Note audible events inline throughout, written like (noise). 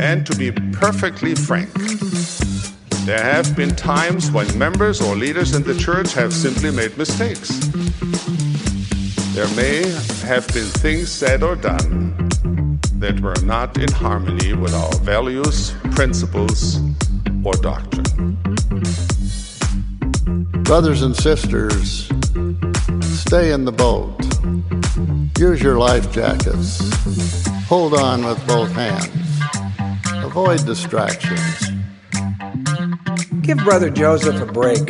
And to be perfectly frank, there have been times when members or leaders in the church have simply made mistakes. There may have been things said or done that were not in harmony with our values, principles, or doctrine. Brothers and sisters, stay in the boat. Use your life jackets. Hold on with both hands. Avoid distractions. Give Brother Joseph a break.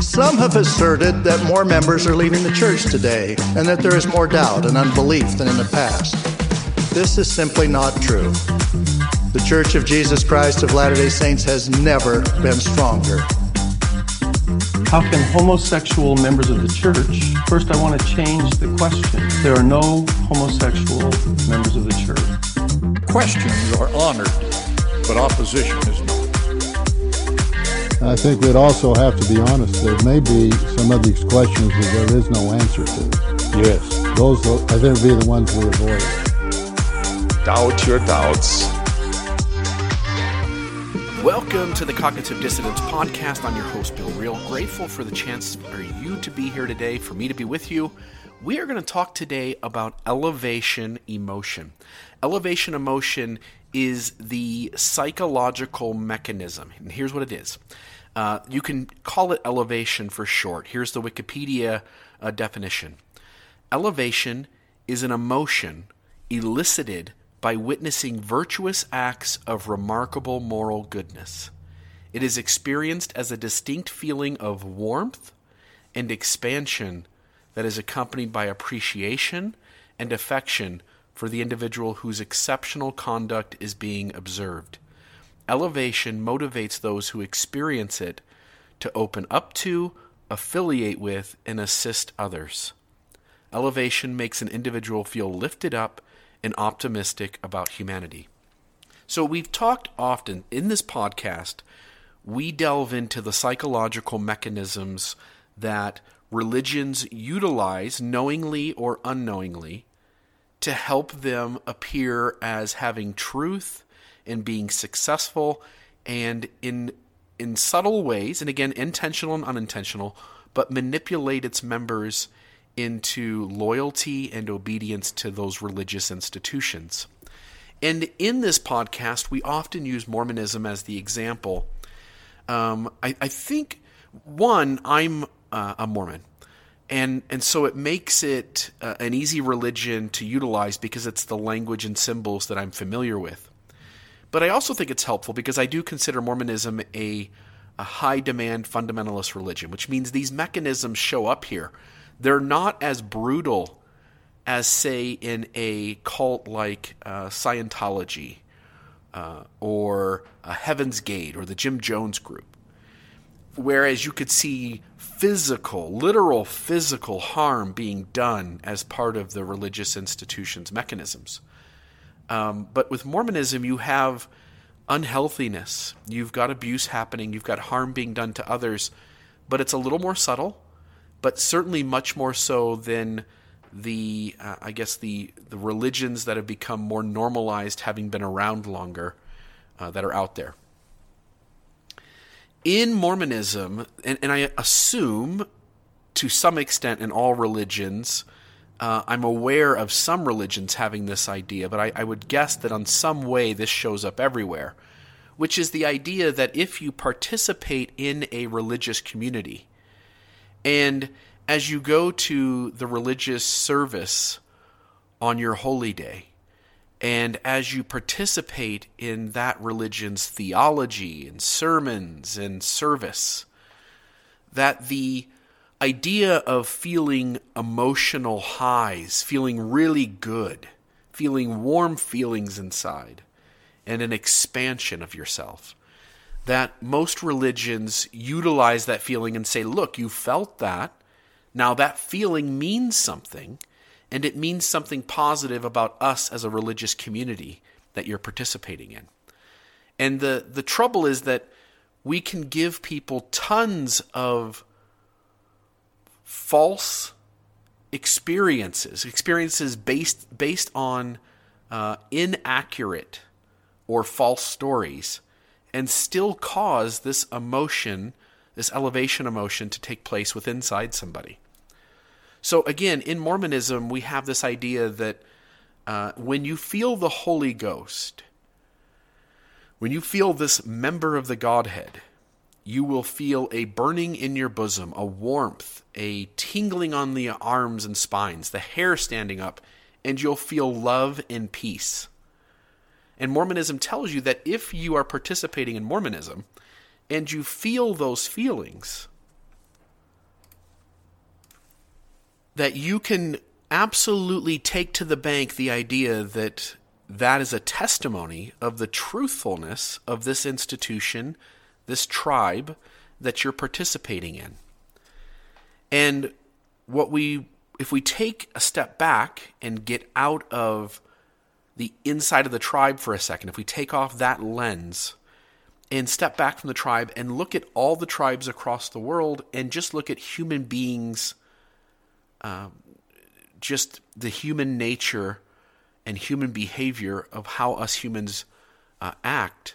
Some have asserted that more members are leaving the church today and that there is more doubt and unbelief than in the past. This is simply not true. The Church of Jesus Christ of Latter day Saints has never been stronger. How can homosexual members of the church? First, I want to change the question. There are no homosexual members of the church questions are honored, but opposition is not. I think we'd also have to be honest. There may be some of these questions that there is no answer to. Yes. Those, I think, would be the ones we avoid. Doubt your doubts. Welcome to the Cognitive Dissonance Podcast. I'm your host, Bill Reel. Grateful for the chance for you to be here today, for me to be with you. We are going to talk today about elevation emotion. Elevation emotion is the psychological mechanism. And here's what it is uh, you can call it elevation for short. Here's the Wikipedia uh, definition Elevation is an emotion elicited by witnessing virtuous acts of remarkable moral goodness. It is experienced as a distinct feeling of warmth and expansion that is accompanied by appreciation and affection for the individual whose exceptional conduct is being observed. Elevation motivates those who experience it to open up to, affiliate with, and assist others. Elevation makes an individual feel lifted up and optimistic about humanity. So, we've talked often in this podcast, we delve into the psychological mechanisms that religions utilize knowingly or unknowingly to help them appear as having truth and being successful and in in subtle ways and again intentional and unintentional but manipulate its members into loyalty and obedience to those religious institutions. And in this podcast, we often use Mormonism as the example. Um, I, I, think, one, I'm uh, a Mormon and and so it makes it uh, an easy religion to utilize because it's the language and symbols that I'm familiar with. But I also think it's helpful because I do consider Mormonism a a high demand fundamentalist religion, which means these mechanisms show up here. They're not as brutal as, say, in a cult like uh, Scientology uh, or Heaven's Gate or the Jim Jones Group. Whereas you could see physical, literal physical harm being done as part of the religious institution's mechanisms. Um, but with Mormonism, you have unhealthiness, you've got abuse happening, you've got harm being done to others, but it's a little more subtle, but certainly much more so than the, uh, I guess, the, the religions that have become more normalized, having been around longer, uh, that are out there. In Mormonism, and, and I assume to some extent in all religions, uh, I'm aware of some religions having this idea, but I, I, would guess that on some way this shows up everywhere, which is the idea that if you participate in a religious community, and as you go to the religious service on your holy day, and as you participate in that religion's theology and sermons and service, that the idea of feeling emotional highs, feeling really good, feeling warm feelings inside, and an expansion of yourself, that most religions utilize that feeling and say, look, you felt that. Now that feeling means something and it means something positive about us as a religious community that you're participating in. And the, the trouble is that we can give people tons of false experiences, experiences based based on uh, inaccurate or false stories, and still cause this emotion, this elevation emotion, to take place within inside somebody. So again, in Mormonism, we have this idea that uh, when you feel the Holy Ghost, when you feel this member of the Godhead, you will feel a burning in your bosom, a warmth, a tingling on the arms and spines, the hair standing up, and you'll feel love and peace. And Mormonism tells you that if you are participating in Mormonism and you feel those feelings, that you can absolutely take to the bank the idea that that is a testimony of the truthfulness of this institution this tribe that you're participating in. And what we if we take a step back and get out of the inside of the tribe for a second, if we take off that lens and step back from the tribe and look at all the tribes across the world and just look at human beings, uh, just the human nature and human behavior of how us humans uh, act,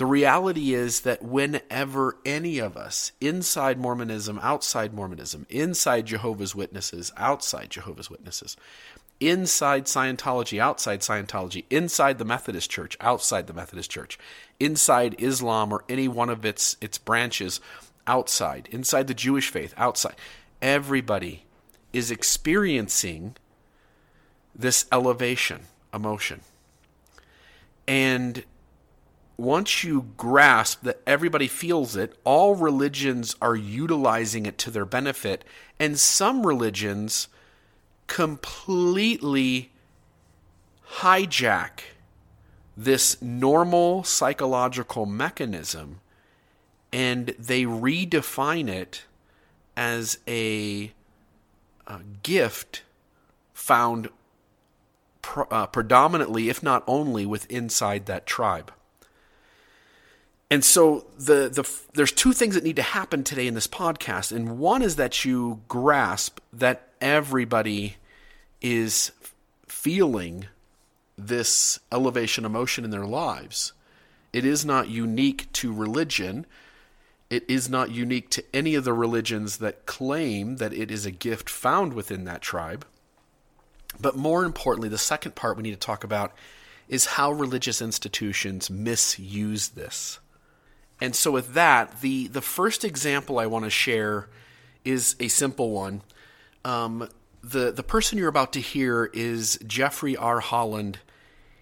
the reality is that whenever any of us, inside Mormonism, outside Mormonism, inside Jehovah's Witnesses, outside Jehovah's Witnesses, inside Scientology, outside Scientology, inside the Methodist Church, outside the Methodist Church, inside Islam or any one of its its branches, outside, inside the Jewish faith, outside, everybody is experiencing this elevation emotion. And once you grasp that everybody feels it, all religions are utilizing it to their benefit, and some religions completely hijack this normal psychological mechanism and they redefine it as a, a gift found uh, predominantly, if not only, with inside that tribe. And so the the there's two things that need to happen today in this podcast, and one is that you grasp that everybody is feeling this elevation emotion in their lives. It is not unique to religion. It is not unique to any of the religions that claim that it is a gift found within that tribe. But more importantly, the second part we need to talk about is how religious institutions misuse this. And so, with that, the, the first example I want to share is a simple one. Um, the, the person you're about to hear is Jeffrey R. Holland.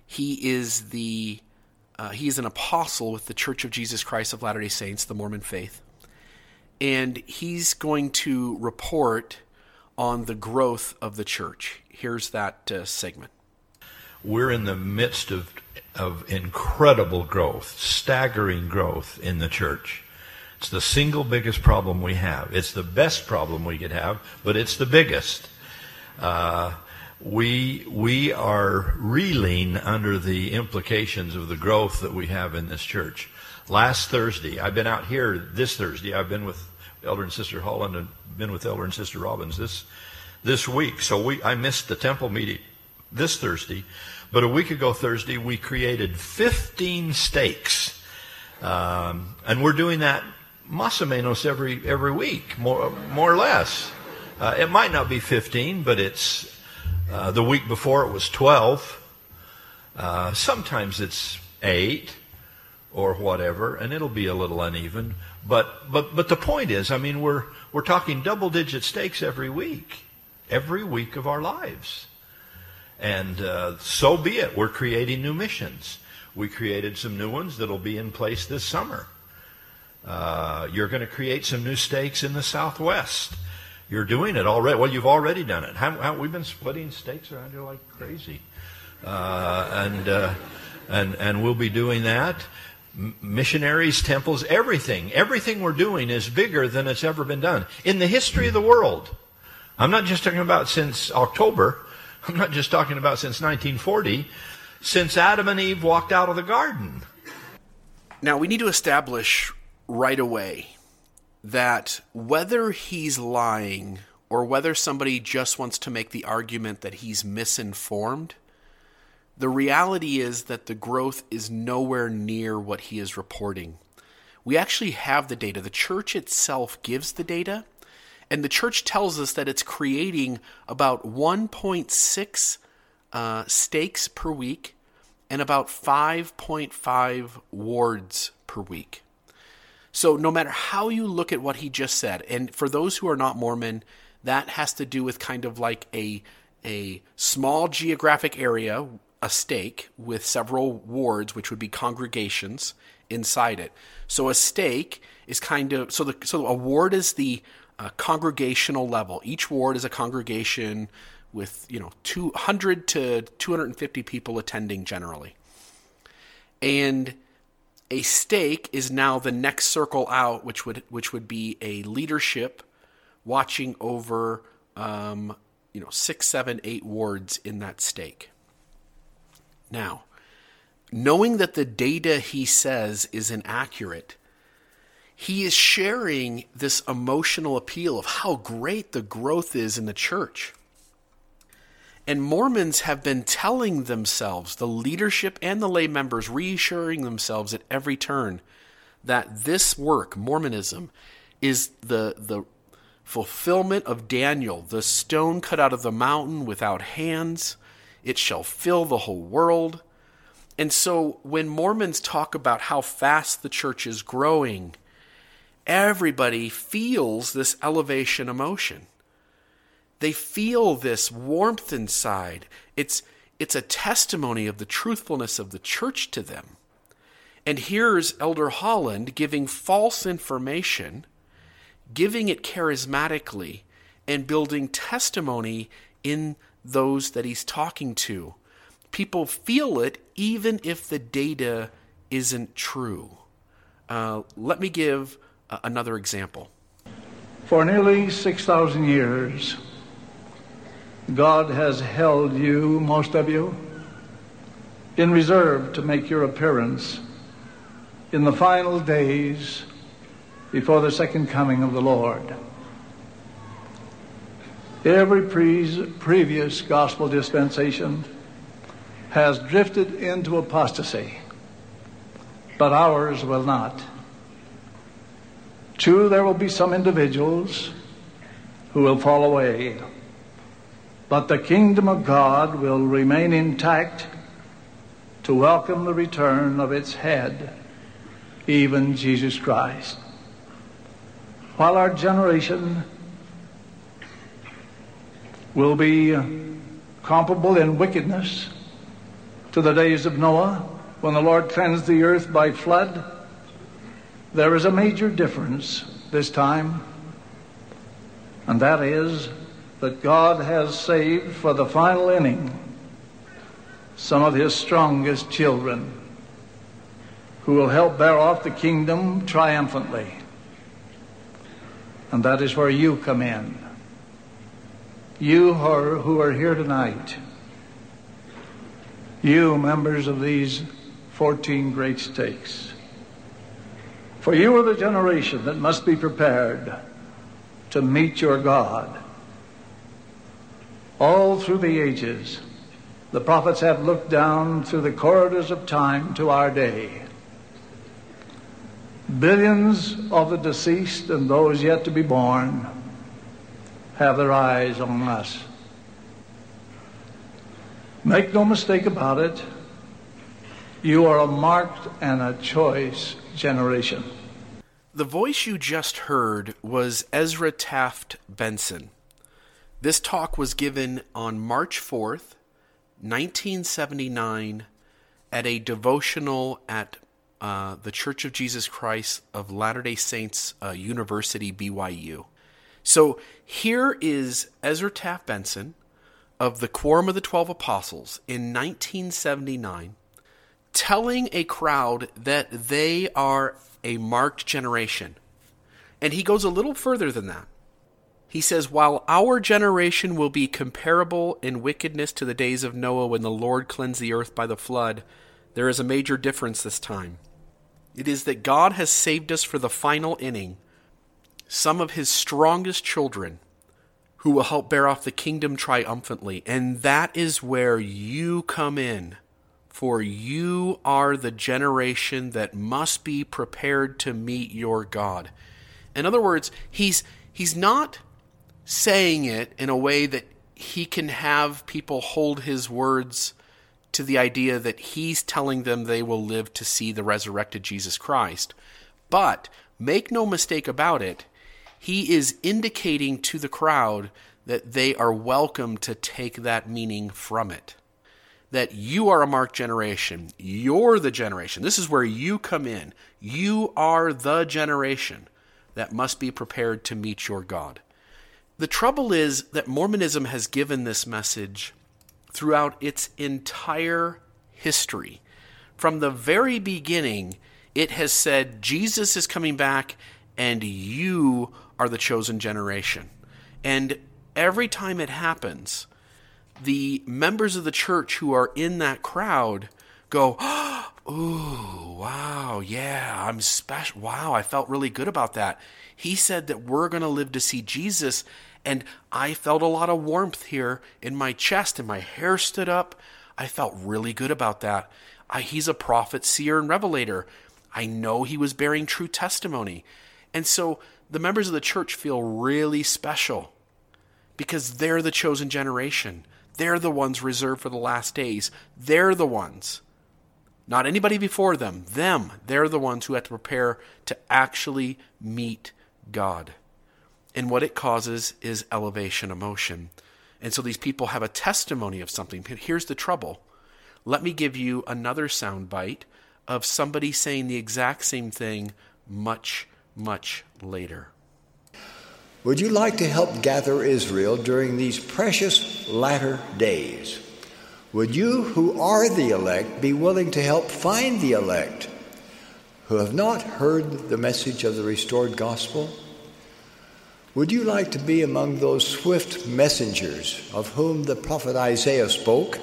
He is the uh, he is an apostle with the Church of Jesus Christ of Latter day Saints, the Mormon faith. And he's going to report on the growth of the church. Here's that uh, segment. We're in the midst of of incredible growth, staggering growth in the church. It's the single biggest problem we have. It's the best problem we could have, but it's the biggest. Uh, we we are reeling under the implications of the growth that we have in this church. Last Thursday, I've been out here this Thursday. I've been with Elder and Sister Holland and been with Elder and Sister Robbins this this week. So we I missed the temple meeting this Thursday. But a week ago Thursday, we created 15 stakes. Um, and we're doing that más every, every week, more, more or less. Uh, it might not be 15, but it's uh, the week before it was 12. Uh, sometimes it's 8 or whatever, and it'll be a little uneven. But, but, but the point is, I mean, we're, we're talking double digit stakes every week, every week of our lives. And uh, so be it. We're creating new missions. We created some new ones that'll be in place this summer. Uh, you're going to create some new stakes in the Southwest. You're doing it already. Well, you've already done it. We've been splitting stakes around here like crazy, uh, and uh, and and we'll be doing that. Missionaries, temples, everything, everything we're doing is bigger than it's ever been done in the history of the world. I'm not just talking about since October. I'm not just talking about since 1940, since Adam and Eve walked out of the garden. Now, we need to establish right away that whether he's lying or whether somebody just wants to make the argument that he's misinformed, the reality is that the growth is nowhere near what he is reporting. We actually have the data. The church itself gives the data, and the church tells us that it's creating about 1.6 uh, stakes per week and about 5.5 wards per week. So, no matter how you look at what he just said, and for those who are not Mormon, that has to do with kind of like a, a small geographic area, a stake with several wards, which would be congregations inside it. So, a stake is kind of so the so a ward is the uh, congregational level. Each ward is a congregation with you know 200 to 250 people attending generally and a stake is now the next circle out which would which would be a leadership watching over um, you know six seven eight wards in that stake. Now knowing that the data he says is inaccurate he is sharing this emotional appeal of how great the growth is in the church and Mormons have been telling themselves, the leadership and the lay members, reassuring themselves at every turn that this work, Mormonism, is the, the fulfillment of Daniel, the stone cut out of the mountain without hands. It shall fill the whole world. And so when Mormons talk about how fast the church is growing, everybody feels this elevation emotion. They feel this warmth inside. It's, it's a testimony of the truthfulness of the church to them. And here's Elder Holland giving false information, giving it charismatically, and building testimony in those that he's talking to. People feel it even if the data isn't true. Uh, let me give uh, another example. For nearly 6,000 years, God has held you, most of you, in reserve to make your appearance in the final days before the second coming of the Lord. Every pre- previous gospel dispensation has drifted into apostasy, but ours will not. True, there will be some individuals who will fall away but the kingdom of God will remain intact to welcome the return of its head, even Jesus Christ. While our generation will be comparable in wickedness to the days of Noah when the Lord cleansed the earth by flood, there is a major difference this time, and that is that God has saved for the final inning some of his strongest children who will help bear off the kingdom triumphantly. And that is where you come in. You who are, here tonight, you members of these 14 great stakes. For you are the generation that must be prepared to meet your God all through the ages, the prophets have looked down through the corridors of time to our day. Billions of the deceased and those yet to be born have their eyes on us. Make no mistake about it, you are a marked and a choice generation. The voice you just heard was Ezra Taft Benson. This talk was given on March 4th, 1979, at a devotional at uh, the Church of Jesus Christ of Latter day Saints uh, University, BYU. So here is Ezra Taft Benson of the Quorum of the Twelve Apostles in 1979 telling a crowd that they are a marked generation. And he goes a little further than that. He says, While our generation will be comparable in wickedness to the days of Noah when the Lord cleansed the earth by the flood, there is a major difference this time. It is that God has saved us for the final inning. Some of his strongest children who will help bear off the kingdom triumphantly. And that is where you come in. For you are the generation that must be prepared to meet your God. In other words, he's he's not saying it in a way that he can have people hold his words to the idea that he's telling them they will live to see the resurrected Jesus Christ. But make no mistake about it, he is indicating to the crowd that they are welcome to take that meaning from it. That you are a marked generation. You're the generation. This is where you come in. You are the generation that must be prepared to meet your God. The trouble is that Mormonism has given this message throughout its entire history. From the very beginning, it has said Jesus is coming back and you are the chosen generation. And every time it happens, the members of the church who are in that crowd go, (gasps) Ooh, wow, yeah, I'm special. Wow, I felt really good about that. He said that we're going to live to see Jesus, and I felt a lot of warmth here in my chest, and my hair stood up. I felt really good about that. I, he's a prophet, seer, and revelator. I know he was bearing true testimony. And so the members of the church feel really special because they're the chosen generation. They're the ones reserved for the last days. They're the ones, not anybody before them, them. They're the ones who have to prepare to actually meet God. And what it causes is elevation emotion. And so these people have a testimony of something. Here's the trouble. Let me give you another soundbite of somebody saying the exact same thing much much later. Would you like to help gather Israel during these precious latter days? Would you, who are the elect, be willing to help find the elect who have not heard the message of the restored gospel? Would you like to be among those swift messengers of whom the prophet Isaiah spoke?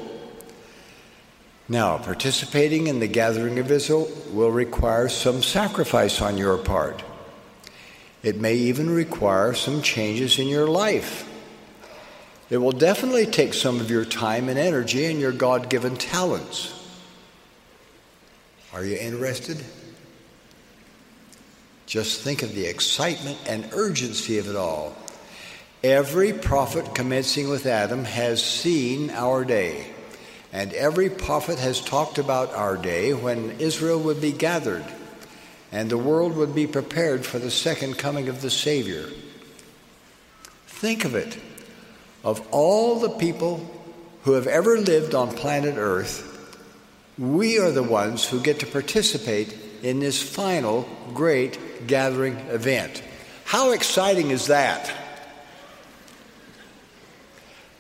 Now, participating in the gathering of Israel will require some sacrifice on your part. It may even require some changes in your life. It will definitely take some of your time and energy and your God given talents. Are you interested? Just think of the excitement and urgency of it all. Every prophet commencing with Adam has seen our day, and every prophet has talked about our day when Israel would be gathered and the world would be prepared for the second coming of the Savior. Think of it. Of all the people who have ever lived on planet Earth, we are the ones who get to participate in this final great gathering event. How exciting is that?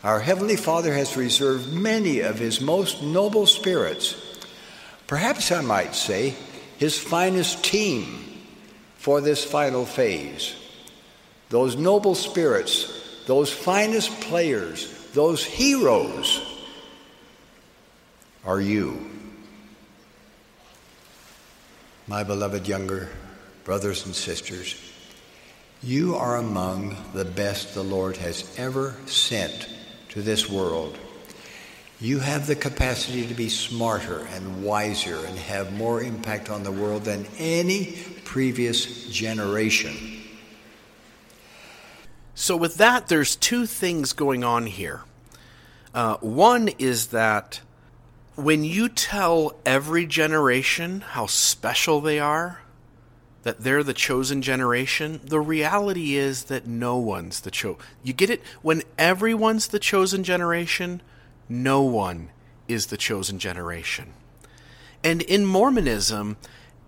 Our Heavenly Father has reserved many of His most noble spirits, perhaps I might say, his finest team for this final phase. Those noble spirits, those finest players, those heroes are you. My beloved younger brothers and sisters, you are among the best the Lord has ever sent to this world. You have the capacity to be smarter and wiser and have more impact on the world than any previous generation. So, with that, there's two things going on here. Uh, one is that when you tell every generation how special they are, that they're the chosen generation, the reality is that no one's the chosen. You get it? When everyone's the chosen generation, no one is the chosen generation. And in Mormonism,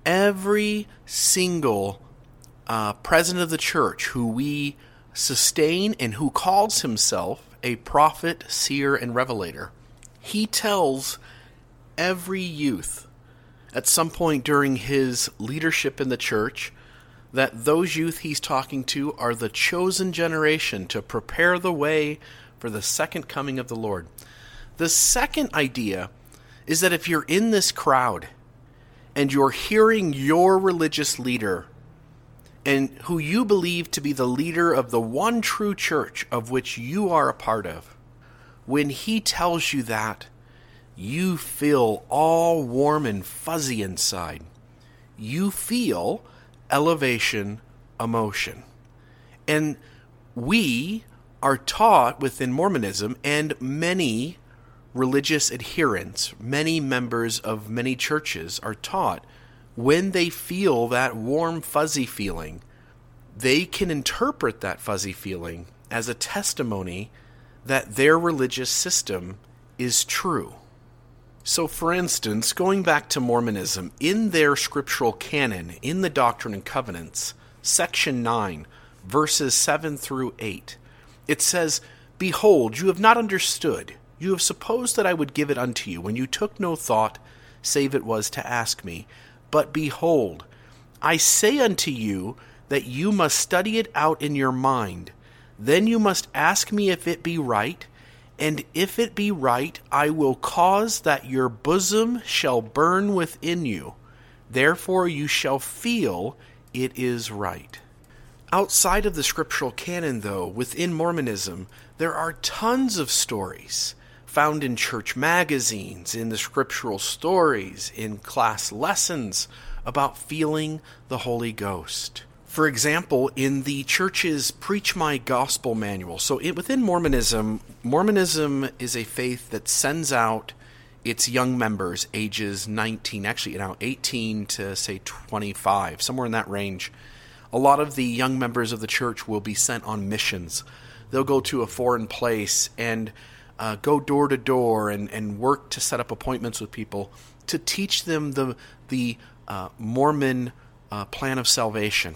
every single uh, president of the church who we sustain and who calls himself a prophet, seer, and revelator, he tells every youth at some point during his leadership in the church that those youth he's talking to are the chosen generation to prepare the way for the second coming of the Lord. The second idea is that if you're in this crowd and you're hearing your religious leader and who you believe to be the leader of the one true church of which you are a part of, when he tells you that, you feel all warm and fuzzy inside. You feel elevation emotion. And we are taught within Mormonism and many religious adherents, many members of many churches are taught when they feel that warm, fuzzy feeling, they can interpret that fuzzy feeling as a testimony that their religious system is true. So, for instance, going back to Mormonism, in their scriptural canon, in the Doctrine and Covenants, section 9, verses 7 through 8, it says, Behold, you have not understood. You have supposed that I would give it unto you, when you took no thought, save it was to ask me. But behold, I say unto you that you must study it out in your mind. Then you must ask me if it be right, and if it be right, I will cause that your bosom shall burn within you. Therefore you shall feel it is right. Outside of the scriptural canon, though, within Mormonism, there are tons of stories found in church magazines, in the scriptural stories, in class lessons about feeling the Holy Ghost. For example, in the church's Preach My Gospel manual. So, it, within Mormonism, Mormonism is a faith that sends out its young members, ages 19, actually, you know, 18 to say 25, somewhere in that range. A lot of the young members of the church will be sent on missions. They'll go to a foreign place and uh, go door to door and, and work to set up appointments with people to teach them the the uh, Mormon uh, plan of salvation.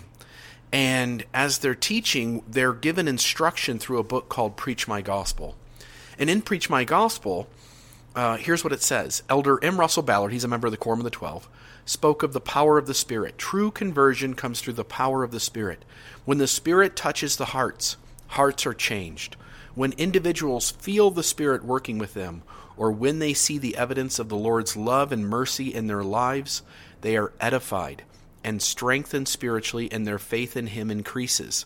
And as they're teaching, they're given instruction through a book called Preach My Gospel. And in Preach My Gospel, uh, here's what it says Elder M. Russell Ballard, he's a member of the Quorum of the Twelve, spoke of the power of the Spirit. True conversion comes through the power of the Spirit. When the Spirit touches the hearts, hearts are changed when individuals feel the Spirit working with them, or when they see the evidence of the Lord's love and mercy in their lives, they are edified and strengthened spiritually, and their faith in Him increases.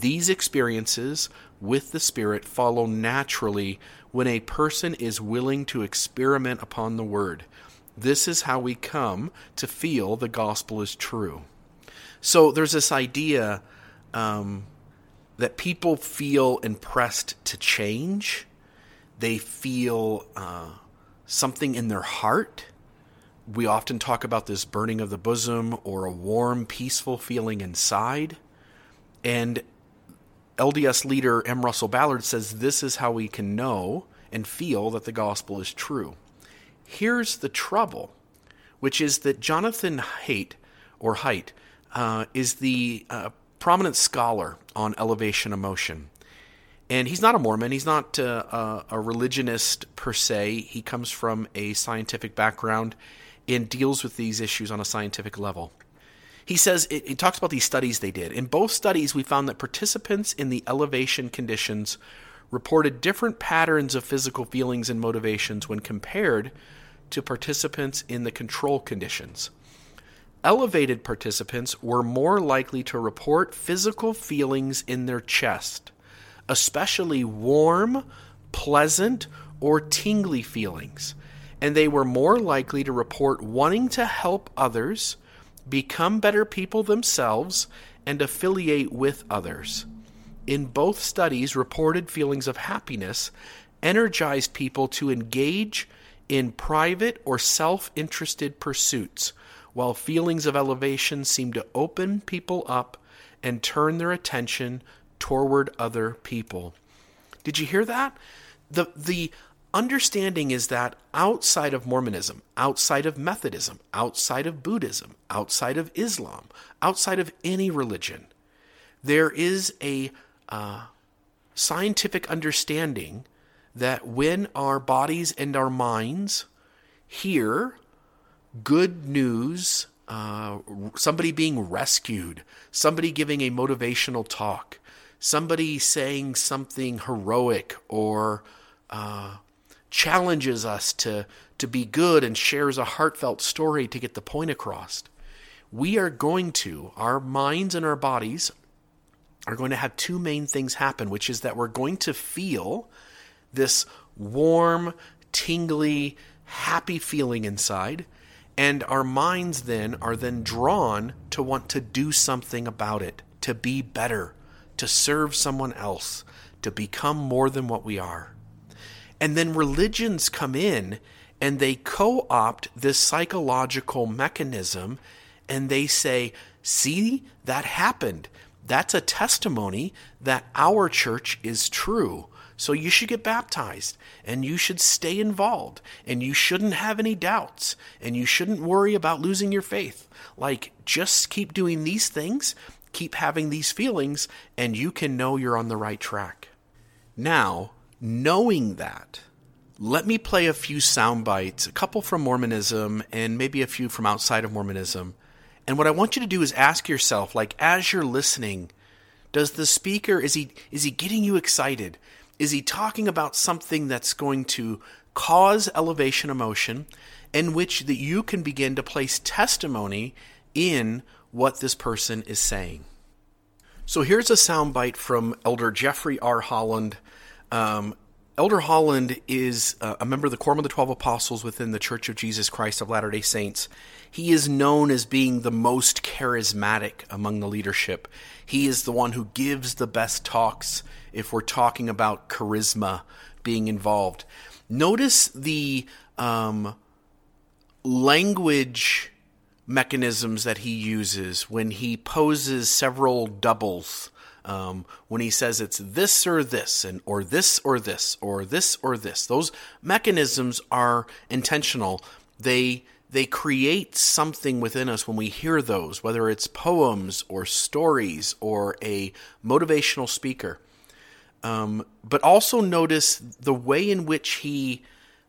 These experiences with the Spirit follow naturally when a person is willing to experiment upon the Word. This is how we come to feel the gospel is true. So there's this idea um, that people feel impressed to change. They feel uh, something in their heart. We often talk about this burning of the bosom or a warm, peaceful feeling inside. And LDS leader M. Russell Ballard says this is how we can know and feel that the gospel is true. Here's the trouble, which is that Jonathan Haidt, or Haidt, uh, is the uh, prominent scholar on elevation emotion. And he's not a Mormon. He's not uh, a, a religionist per se. He comes from a scientific background and deals with these issues on a scientific level. He says, he talks about these studies they did. In both studies, we found that participants in the elevation conditions reported different patterns of physical feelings and motivations when compared to participants in the control conditions. Elevated participants were more likely to report physical feelings in their chest, especially warm, pleasant, or tingly feelings, and they were more likely to report wanting to help others, become better people themselves, and affiliate with others. In both studies, reported feelings of happiness energized people to engage in private or self interested pursuits while feelings of elevation seem to open people up and turn their attention toward other people. Did you hear that? The, the understanding is that outside of Mormonism, outside of Methodism, outside of Buddhism, outside of Islam, outside of any religion, there is a uh, scientific understanding that when our bodies and our minds hear good news, uh, somebody being rescued, somebody giving a motivational talk, somebody saying something heroic or uh, challenges us to, to be good and shares a heartfelt story to get the point across. we are going to, our minds and our bodies are going to have two main things happen, which is that we're going to feel this warm, tingly, happy feeling inside. And our minds then are then drawn to want to do something about it, to be better, to serve someone else, to become more than what we are. And then religions come in and they co opt this psychological mechanism and they say, see, that happened. That's a testimony that our church is true. So you should get baptized and you should stay involved and you shouldn't have any doubts and you shouldn't worry about losing your faith. Like, just keep doing these things, keep having these feelings, and you can know you're on the right track. Now, knowing that, let me play a few sound bites, a couple from Mormonism and maybe a few from outside of Mormonism. And what I want you to do is ask yourself, like as you're listening, does the speaker is he is he getting you excited? Is he talking about something that's going to cause elevation emotion in which that you can begin to place testimony in what this person is saying? So here's a soundbite from Elder Jeffrey R. Holland. Um, Elder Holland is uh, a member of the Quorum of the Twelve Apostles within the Church of Jesus Christ of Latter day Saints. He is known as being the most charismatic among the leadership. He is the one who gives the best talks if we're talking about charisma being involved. Notice the um, language mechanisms that he uses when he poses several doubles um, when he says it's this or this, and or this or this, or this or this. Those mechanisms are intentional. They they create something within us when we hear those, whether it's poems or stories or a motivational speaker. Um, but also notice the way in which he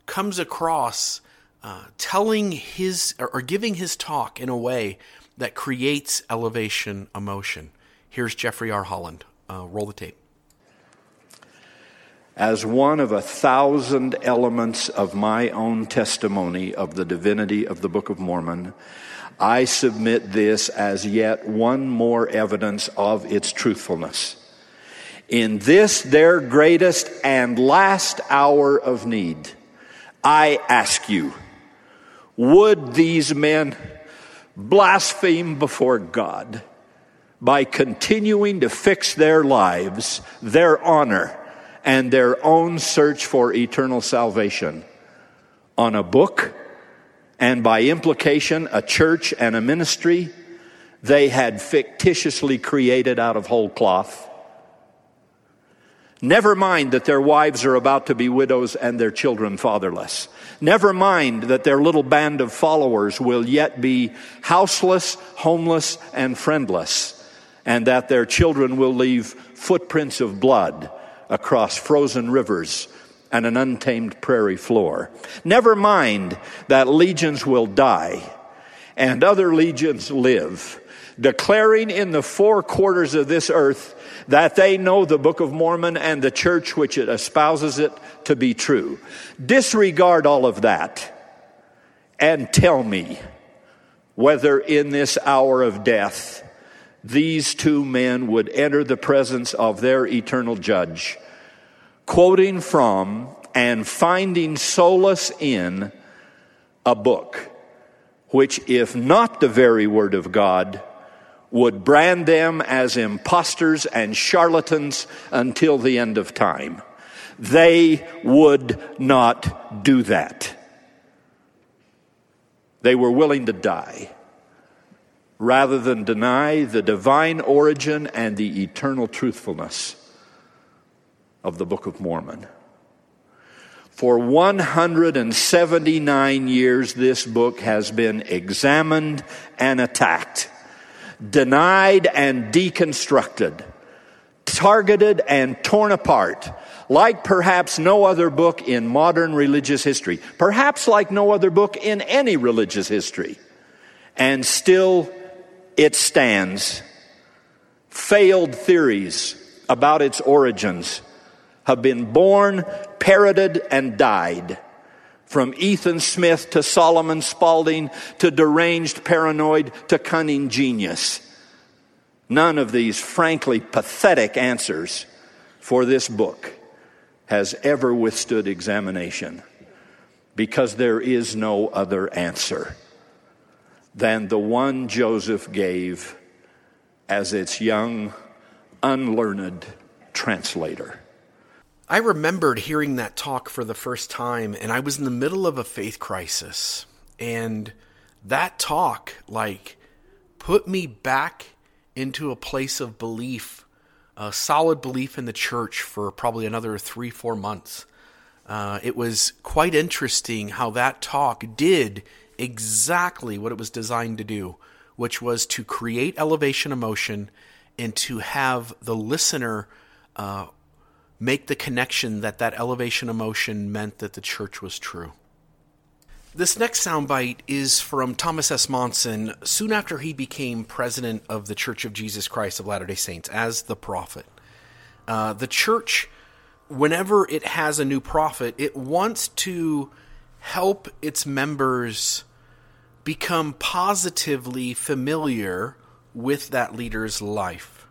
comes across uh, telling his or, or giving his talk in a way that creates elevation emotion. Here's Jeffrey R. Holland. Uh, roll the tape. As one of a thousand elements of my own testimony of the divinity of the Book of Mormon, I submit this as yet one more evidence of its truthfulness. In this, their greatest and last hour of need, I ask you, would these men blaspheme before God? By continuing to fix their lives, their honor, and their own search for eternal salvation on a book and by implication a church and a ministry they had fictitiously created out of whole cloth. Never mind that their wives are about to be widows and their children fatherless. Never mind that their little band of followers will yet be houseless, homeless, and friendless and that their children will leave footprints of blood across frozen rivers and an untamed prairie floor. Never mind that legions will die and other legions live, declaring in the four quarters of this earth that they know the Book of Mormon and the church which it espouses it to be true. Disregard all of that and tell me whether in this hour of death these two men would enter the presence of their eternal judge, quoting from and finding solace in a book which, if not the very word of God, would brand them as impostors and charlatans until the end of time. They would not do that. They were willing to die rather than deny the divine origin and the eternal truthfulness of the Book of Mormon. For 179 years, this book has been examined and attacked, denied and deconstructed, targeted and torn apart, like perhaps no other book in modern religious history, perhaps like no other book in any religious history. And still it stands. Failed theories about its origins have been born, parroted, and died. From Ethan Smith to Solomon Spaulding to deranged paranoid to cunning genius. None of these frankly pathetic answers for this book has ever withstood examination because there is no other answer than the one Joseph gave as its young, unlearned translator. I remembered hearing that talk for the first time, and I was in the middle of a faith crisis. And that talk, like, put me back into a place of belief, a solid belief in the church for probably another three, four months. Uh, it was quite interesting how that talk did exactly what it was designed to do, which was to create elevation emotion and to have the listener uh, make the connection that that elevation emotion meant that the church was true. This next soundbite is from Thomas S. Monson soon after he became president of the Church of Jesus Christ of Latter day Saints as the prophet. Uh, the church, whenever it has a new prophet, it wants to help its members become positively familiar with that leader's life.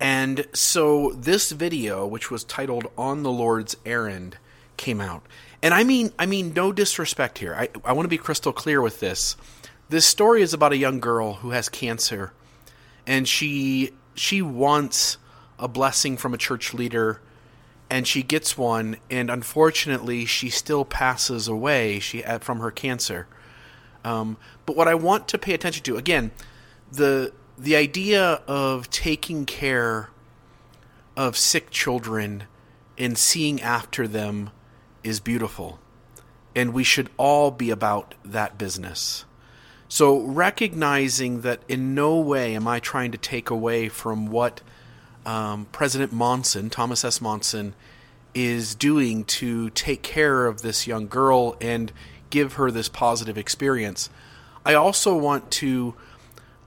And so this video, which was titled On the Lord's Errand, came out. And I mean I mean no disrespect here. I, I want to be crystal clear with this. This story is about a young girl who has cancer and she she wants a blessing from a church leader and she gets one and unfortunately she still passes away she uh, from her cancer. Um, but what I want to pay attention to again, the the idea of taking care of sick children and seeing after them is beautiful. And we should all be about that business. So, recognizing that in no way am I trying to take away from what um, President Monson, Thomas S. Monson, is doing to take care of this young girl and give her this positive experience, I also want to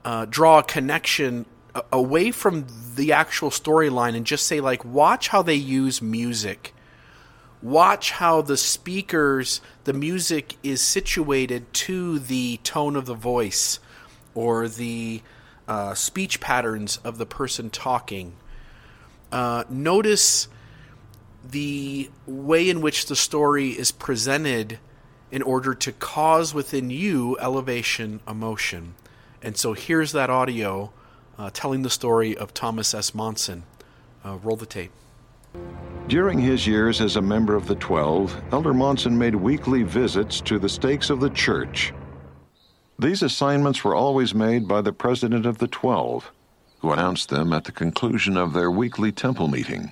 uh, draw a connection away from the actual storyline and just say, like, watch how they use music watch how the speakers, the music is situated to the tone of the voice or the uh, speech patterns of the person talking. Uh, notice the way in which the story is presented in order to cause within you elevation emotion. And so here's that audio uh, telling the story of Thomas S. Monson. Uh, roll the tape. During his years as a member of the Twelve, Elder Monson made weekly visits to the stakes of the church. These assignments were always made by the president of the Twelve, who announced them at the conclusion of their weekly temple meeting.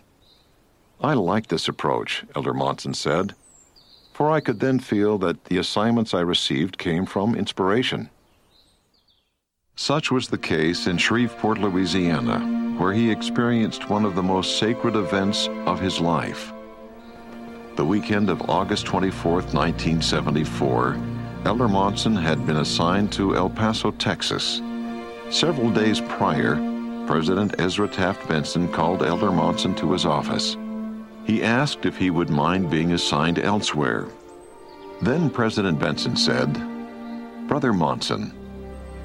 I liked this approach, Elder Monson said, for I could then feel that the assignments I received came from inspiration. Such was the case in Shreveport, Louisiana where he experienced one of the most sacred events of his life. The weekend of August 24, 1974, Elder Monson had been assigned to El Paso, Texas. Several days prior, President Ezra Taft Benson called Elder Monson to his office. He asked if he would mind being assigned elsewhere. Then President Benson said, Brother Monson,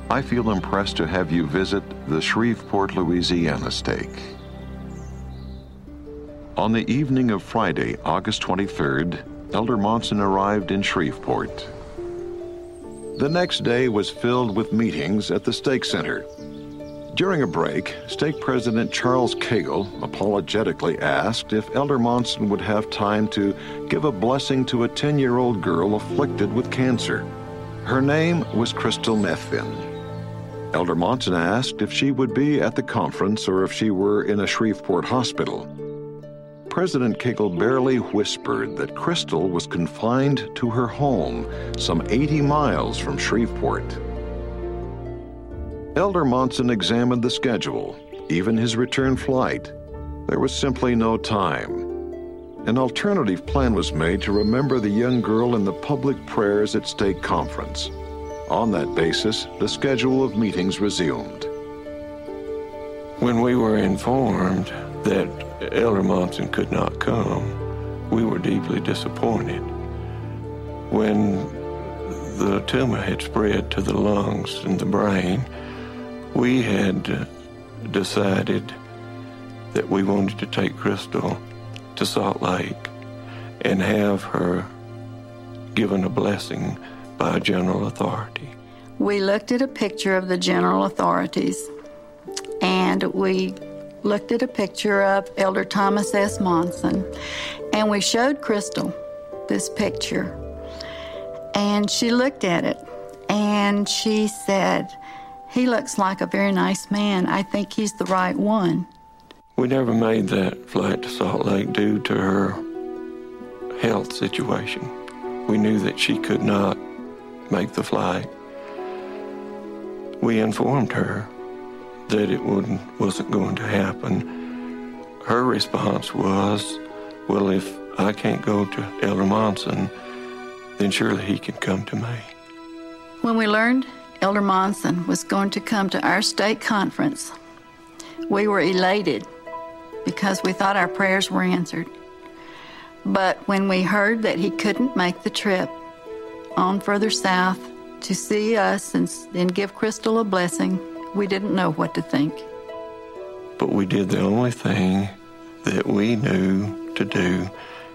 I feel impressed to have you visit the Shreveport, Louisiana stake. On the evening of Friday, August 23rd, Elder Monson arrived in Shreveport. The next day was filled with meetings at the stake center. During a break, stake president Charles Cagle apologetically asked if Elder Monson would have time to give a blessing to a 10 year old girl afflicted with cancer. Her name was Crystal Methvin. Elder Monson asked if she would be at the conference or if she were in a Shreveport hospital. President Cagle barely whispered that Crystal was confined to her home, some 80 miles from Shreveport. Elder Monson examined the schedule, even his return flight. There was simply no time. An alternative plan was made to remember the young girl in the public prayers at Stake Conference. On that basis, the schedule of meetings resumed. When we were informed that Elder Monson could not come, we were deeply disappointed. when the tumor had spread to the lungs and the brain, we had uh, decided that we wanted to take Crystal to Salt Lake and have her given a blessing by a general authority. We looked at a picture of the general authorities and we looked at a picture of Elder Thomas S. Monson and we showed Crystal this picture. And she looked at it and she said, He looks like a very nice man. I think he's the right one. We never made that flight to Salt Lake due to her health situation. We knew that she could not make the flight. We informed her that it wouldn't, wasn't going to happen. Her response was, Well, if I can't go to Elder Monson, then surely he can come to me. When we learned Elder Monson was going to come to our stake conference, we were elated because we thought our prayers were answered. But when we heard that he couldn't make the trip on further south to see us and, and give Crystal a blessing, we didn't know what to think. But we did the only thing that we knew to do,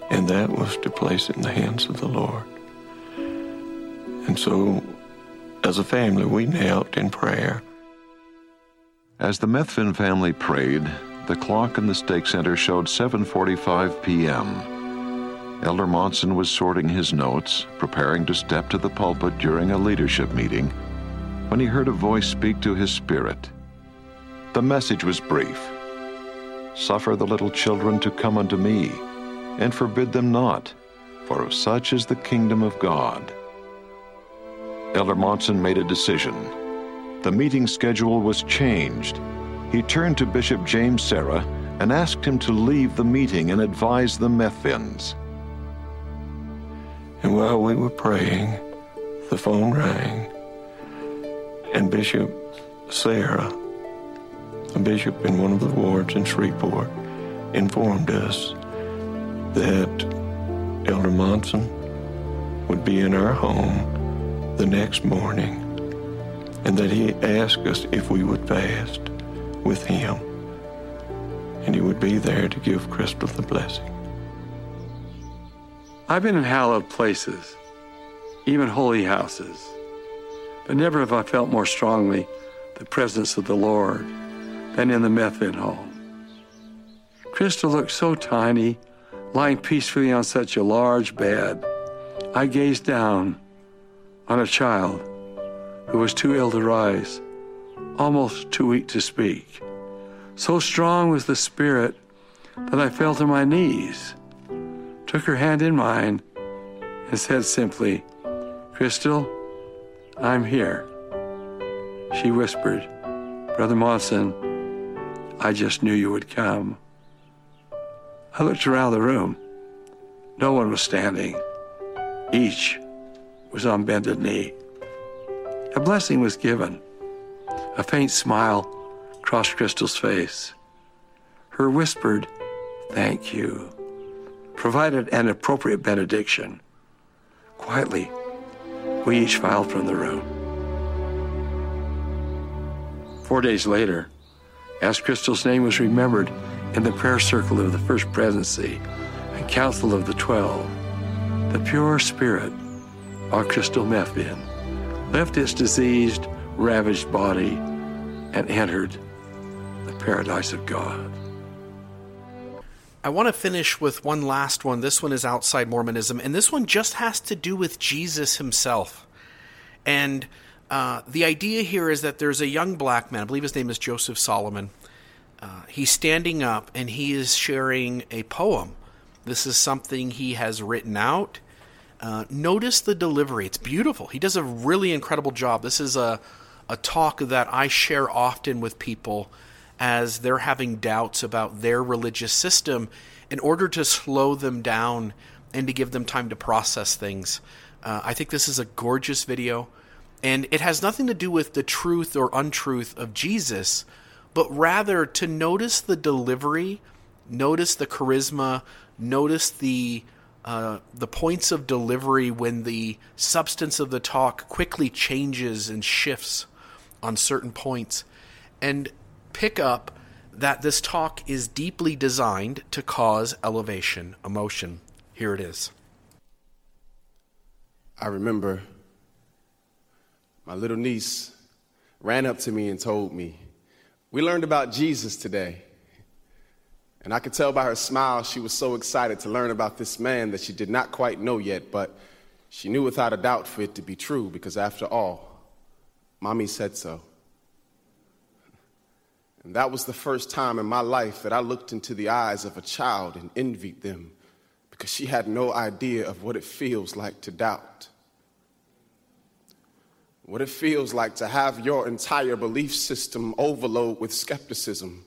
and that was to place it in the hands of the Lord. And so, as a family, we knelt in prayer. As the Methvin family prayed, the clock in the stake center showed 7:45 p.m. Elder Monson was sorting his notes, preparing to step to the pulpit during a leadership meeting, when he heard a voice speak to his spirit. The message was brief. Suffer the little children to come unto me, and forbid them not, for of such is the kingdom of God. Elder Monson made a decision. The meeting schedule was changed he turned to Bishop James Serra and asked him to leave the meeting and advise the Methvins. And while we were praying, the phone rang, and Bishop Serra, a bishop in one of the wards in Shreveport, informed us that Elder Monson would be in our home the next morning and that he asked us if we would fast with him, and he would be there to give Crystal the blessing. I've been in hallowed places, even holy houses, but never have I felt more strongly the presence of the Lord than in the Methvin home. Crystal looked so tiny, lying peacefully on such a large bed. I gazed down on a child who was too ill to rise almost too weak to speak. So strong was the spirit that I fell to my knees, took her hand in mine, and said simply, Crystal, I'm here. She whispered, Brother Monson, I just knew you would come. I looked around the room. No one was standing. Each was on bended knee. A blessing was given. A faint smile crossed Crystal's face. Her whispered, Thank you, provided an appropriate benediction. Quietly, we each filed from the room. Four days later, as Crystal's name was remembered in the prayer circle of the First Presidency and Council of the Twelve, the pure spirit of Crystal meth Methvin left his diseased ravaged body and entered the paradise of God. I want to finish with one last one. This one is outside Mormonism, and this one just has to do with Jesus himself. And uh, the idea here is that there's a young black man, I believe his name is Joseph Solomon. Uh, he's standing up and he is sharing a poem. This is something he has written out. Uh, notice the delivery, it's beautiful. He does a really incredible job. This is a a talk that I share often with people as they're having doubts about their religious system in order to slow them down and to give them time to process things. Uh, I think this is a gorgeous video, and it has nothing to do with the truth or untruth of Jesus, but rather to notice the delivery, notice the charisma, notice the uh, the points of delivery when the substance of the talk quickly changes and shifts on certain points, and pick up that this talk is deeply designed to cause elevation, emotion. Here it is. I remember my little niece ran up to me and told me, We learned about Jesus today. And I could tell by her smile she was so excited to learn about this man that she did not quite know yet, but she knew without a doubt for it to be true because, after all, Mommy said so. And that was the first time in my life that I looked into the eyes of a child and envied them because she had no idea of what it feels like to doubt. What it feels like to have your entire belief system overload with skepticism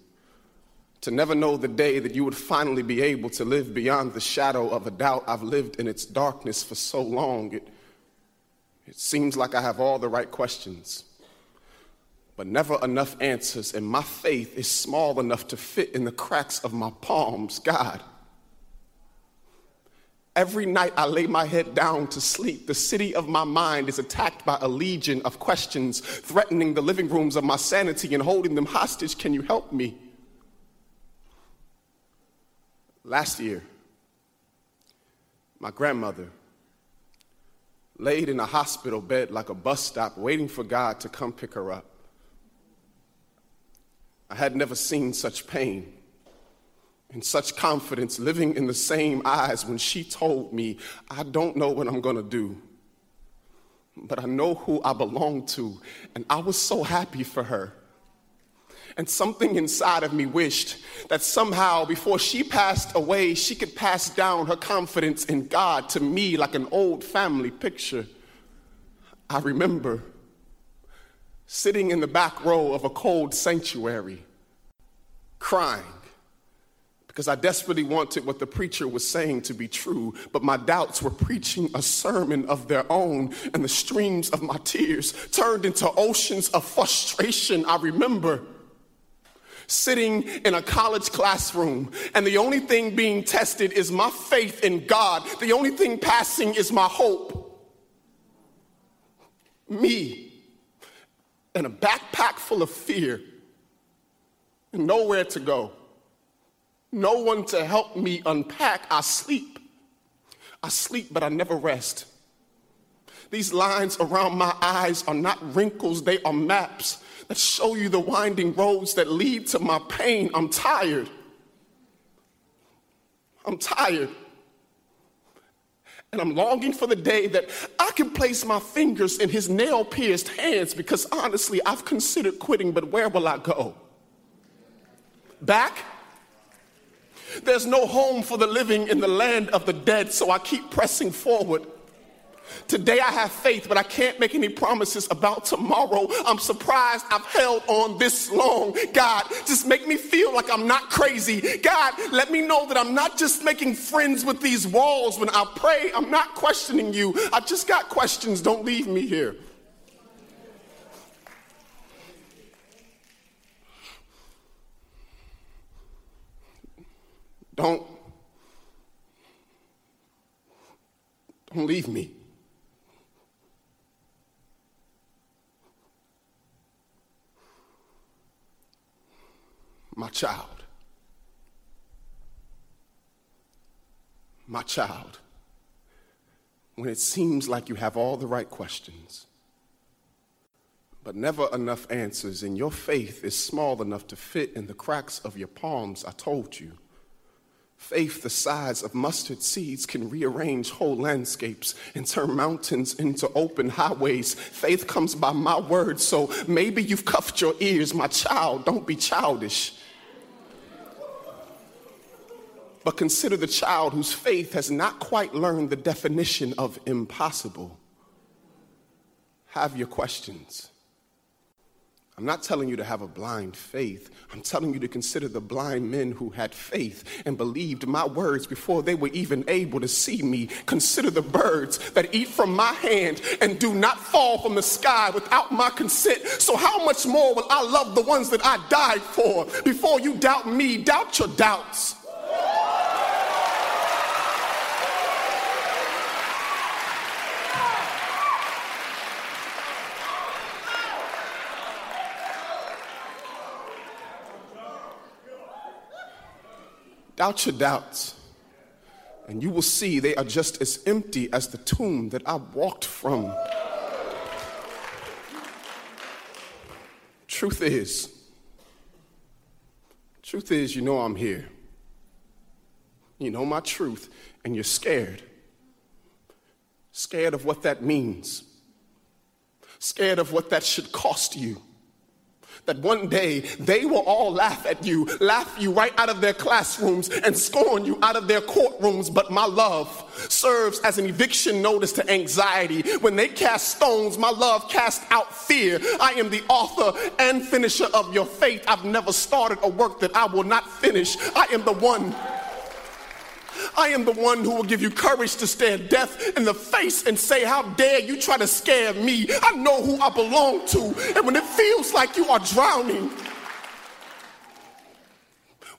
to never know the day that you would finally be able to live beyond the shadow of a doubt. I've lived in its darkness for so long. It, it seems like I have all the right questions, but never enough answers, and my faith is small enough to fit in the cracks of my palms. God. Every night I lay my head down to sleep, the city of my mind is attacked by a legion of questions, threatening the living rooms of my sanity and holding them hostage. Can you help me? Last year, my grandmother laid in a hospital bed like a bus stop, waiting for God to come pick her up. I had never seen such pain and such confidence living in the same eyes when she told me, I don't know what I'm going to do, but I know who I belong to. And I was so happy for her. And something inside of me wished that somehow, before she passed away, she could pass down her confidence in God to me like an old family picture. I remember sitting in the back row of a cold sanctuary, crying because I desperately wanted what the preacher was saying to be true, but my doubts were preaching a sermon of their own, and the streams of my tears turned into oceans of frustration. I remember sitting in a college classroom, and the only thing being tested is my faith in God. The only thing passing is my hope. Me, and a backpack full of fear, and nowhere to go. No one to help me unpack. I sleep. I sleep, but I never rest. These lines around my eyes are not wrinkles, they are maps that show you the winding roads that lead to my pain. I'm tired. I'm tired. And I'm longing for the day that I can place my fingers in his nail pierced hands because honestly, I've considered quitting, but where will I go? Back? There's no home for the living in the land of the dead, so I keep pressing forward. Today I have faith, but I can't make any promises about tomorrow. I'm surprised I've held on this long. God, just make me feel like I'm not crazy. God, let me know that I'm not just making friends with these walls when I pray. I'm not questioning you. I just got questions. Don't leave me here. Don't don't leave me. My child. My child. When it seems like you have all the right questions, but never enough answers, and your faith is small enough to fit in the cracks of your palms, I told you. Faith the size of mustard seeds can rearrange whole landscapes and turn mountains into open highways. Faith comes by my word, so maybe you've cuffed your ears. My child, don't be childish. But consider the child whose faith has not quite learned the definition of impossible. Have your questions. I'm not telling you to have a blind faith. I'm telling you to consider the blind men who had faith and believed my words before they were even able to see me. Consider the birds that eat from my hand and do not fall from the sky without my consent. So, how much more will I love the ones that I died for? Before you doubt me, doubt your doubts. Doubt your doubts, and you will see they are just as empty as the tomb that I walked from. Truth is, truth is, you know I'm here. You know my truth, and you're scared. Scared of what that means. Scared of what that should cost you. That one day they will all laugh at you, laugh you right out of their classrooms, and scorn you out of their courtrooms. But my love serves as an eviction notice to anxiety. When they cast stones, my love casts out fear. I am the author and finisher of your faith. I've never started a work that I will not finish. I am the one I am the one who will give you courage to stare death in the face and say, How dare you try to scare me? I know who I belong to. And when it feels like you are drowning,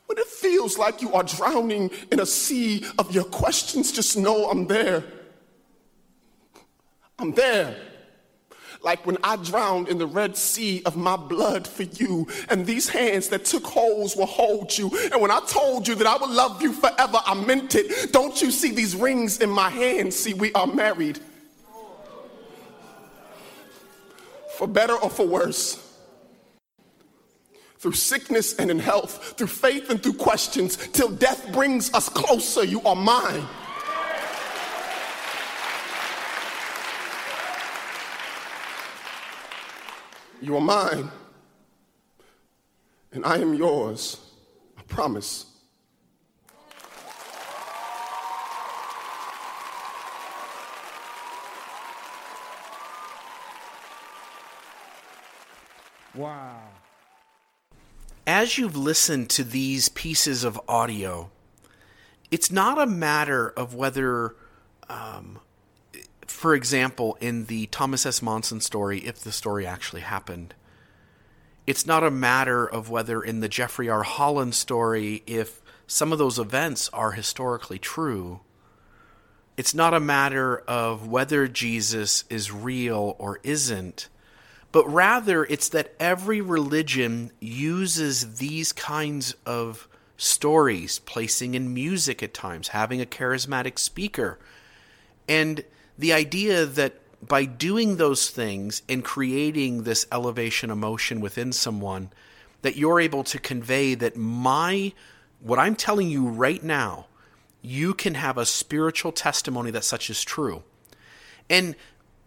when it feels like you are drowning in a sea of your questions, just know I'm there. I'm there like when I drowned in the Red Sea of my blood for you, and these hands that took holes will hold you. And when I told you that I would love you forever, I meant it. Don't you see these rings in my hands? See, we are married. For better or for worse. Through sickness and in health, through faith and through questions, till death brings us closer, you are mine. You are mine, and I am yours. I promise. Wow. As you've listened to these pieces of audio, it's not a matter of whether um, for example, in the Thomas S. Monson story, if the story actually happened, it's not a matter of whether in the Jeffrey R. Holland story, if some of those events are historically true. It's not a matter of whether Jesus is real or isn't, but rather it's that every religion uses these kinds of stories, placing in music at times, having a charismatic speaker. And the idea that by doing those things and creating this elevation emotion within someone, that you're able to convey that my, what I'm telling you right now, you can have a spiritual testimony that such is true. And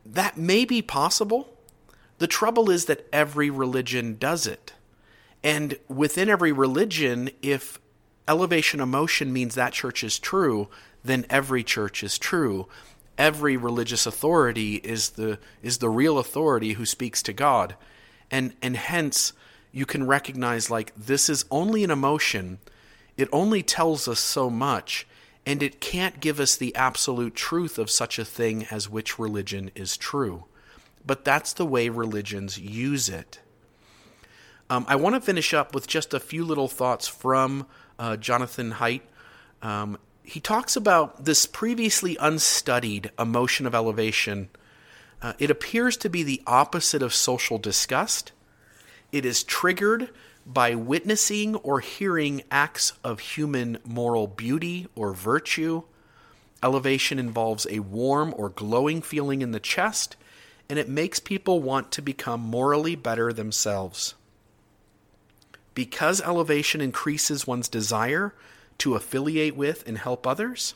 that may be possible. The trouble is that every religion does it. And within every religion, if elevation emotion means that church is true, then every church is true every religious authority is the is the real authority who speaks to God. And and hence you can recognize like this is only an emotion. It only tells us so much and it can't give us the absolute truth of such a thing as which religion is true. But that's the way religions use it. Um, I want to finish up with just a few little thoughts from uh, Jonathan Haidt. Um, he talks about this previously unstudied emotion of elevation. Uh, it appears to be the opposite of social disgust. It is triggered by witnessing or hearing acts of human moral beauty or virtue. Elevation involves a warm or glowing feeling in the chest, and it makes people want to become morally better themselves. Because elevation increases one's desire to affiliate with and help others.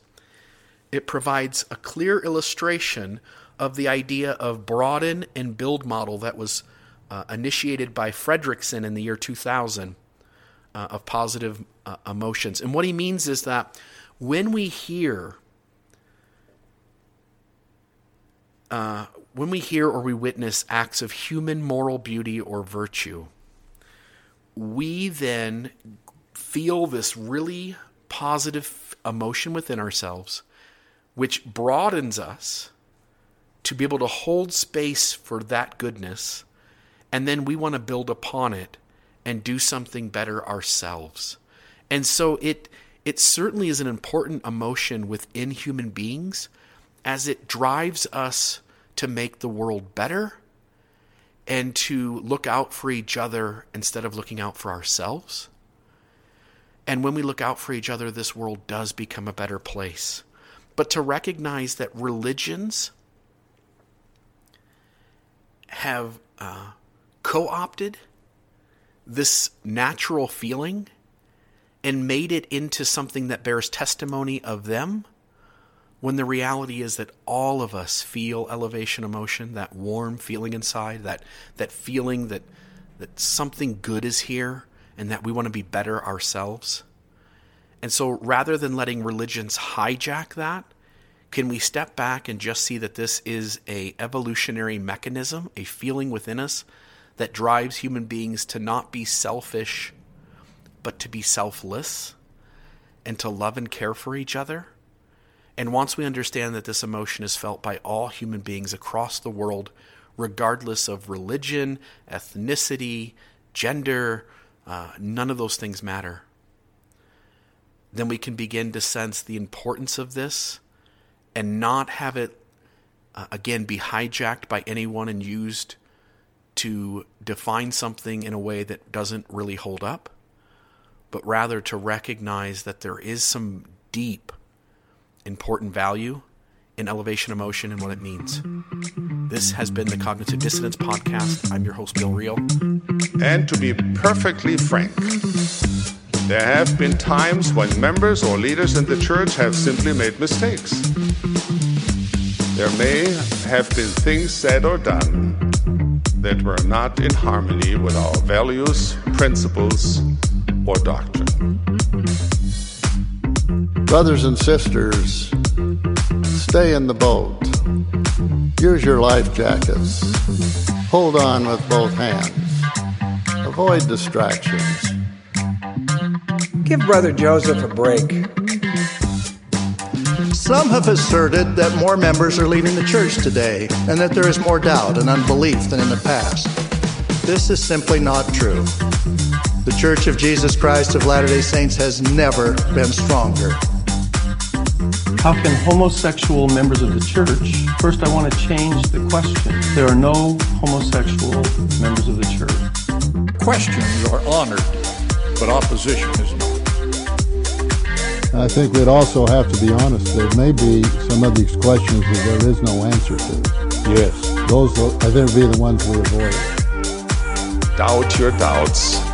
It provides a clear illustration of the idea of broaden and build model that was uh, initiated by Fredrickson in the year 2000 uh, of positive uh, emotions. And what he means is that when we hear uh, when we hear or we witness acts of human moral beauty or virtue, we then feel this really positive emotion within ourselves, which broadens us to be able to hold space for that goodness. And then we want to build upon it and do something better ourselves. And so it it certainly is an important emotion within human beings as it drives us to make the world better and to look out for each other instead of looking out for ourselves. And when we look out for each other, this world does become a better place. But to recognize that religions have uh, co opted this natural feeling and made it into something that bears testimony of them when the reality is that all of us feel elevation emotion that warm feeling inside that that feeling that that something good is here and that we want to be better ourselves and so rather than letting religions hijack that can we step back and just see that this is a evolutionary mechanism a feeling within us that drives human beings to not be selfish but to be selfless and to love and care for each other. And once we understand that this emotion is felt by all human beings across the world, regardless of religion, ethnicity, gender, uh, none of those things matter, then we can begin to sense the importance of this and not have it, uh, again, be hijacked by anyone and used to define something in a way that doesn't really hold up but rather to recognize that there is some deep, important value in elevation emotion and what it means. This has been the Cognitive Dissonance Podcast. I'm your host, Bill Reel. And to be perfectly frank, there have been times when members or leaders in the church have simply made mistakes. There may have been things said or done that were not in harmony with our values, principles, or doctrine. Brothers and sisters, stay in the boat. Use your life jackets. Hold on with both hands. Avoid distractions. Give Brother Joseph a break. Some have asserted that more members are leaving the church today and that there is more doubt and unbelief than in the past. This is simply not true. The Church of Jesus Christ of Latter day Saints has never been stronger. How can homosexual members of the church? First, I want to change the question. There are no homosexual members of the church. Questions are honored, but opposition is not. I think we'd also have to be honest. There may be some of these questions that there is no answer to. Yes. Those, I think, would be the ones we avoid. Doubt your doubts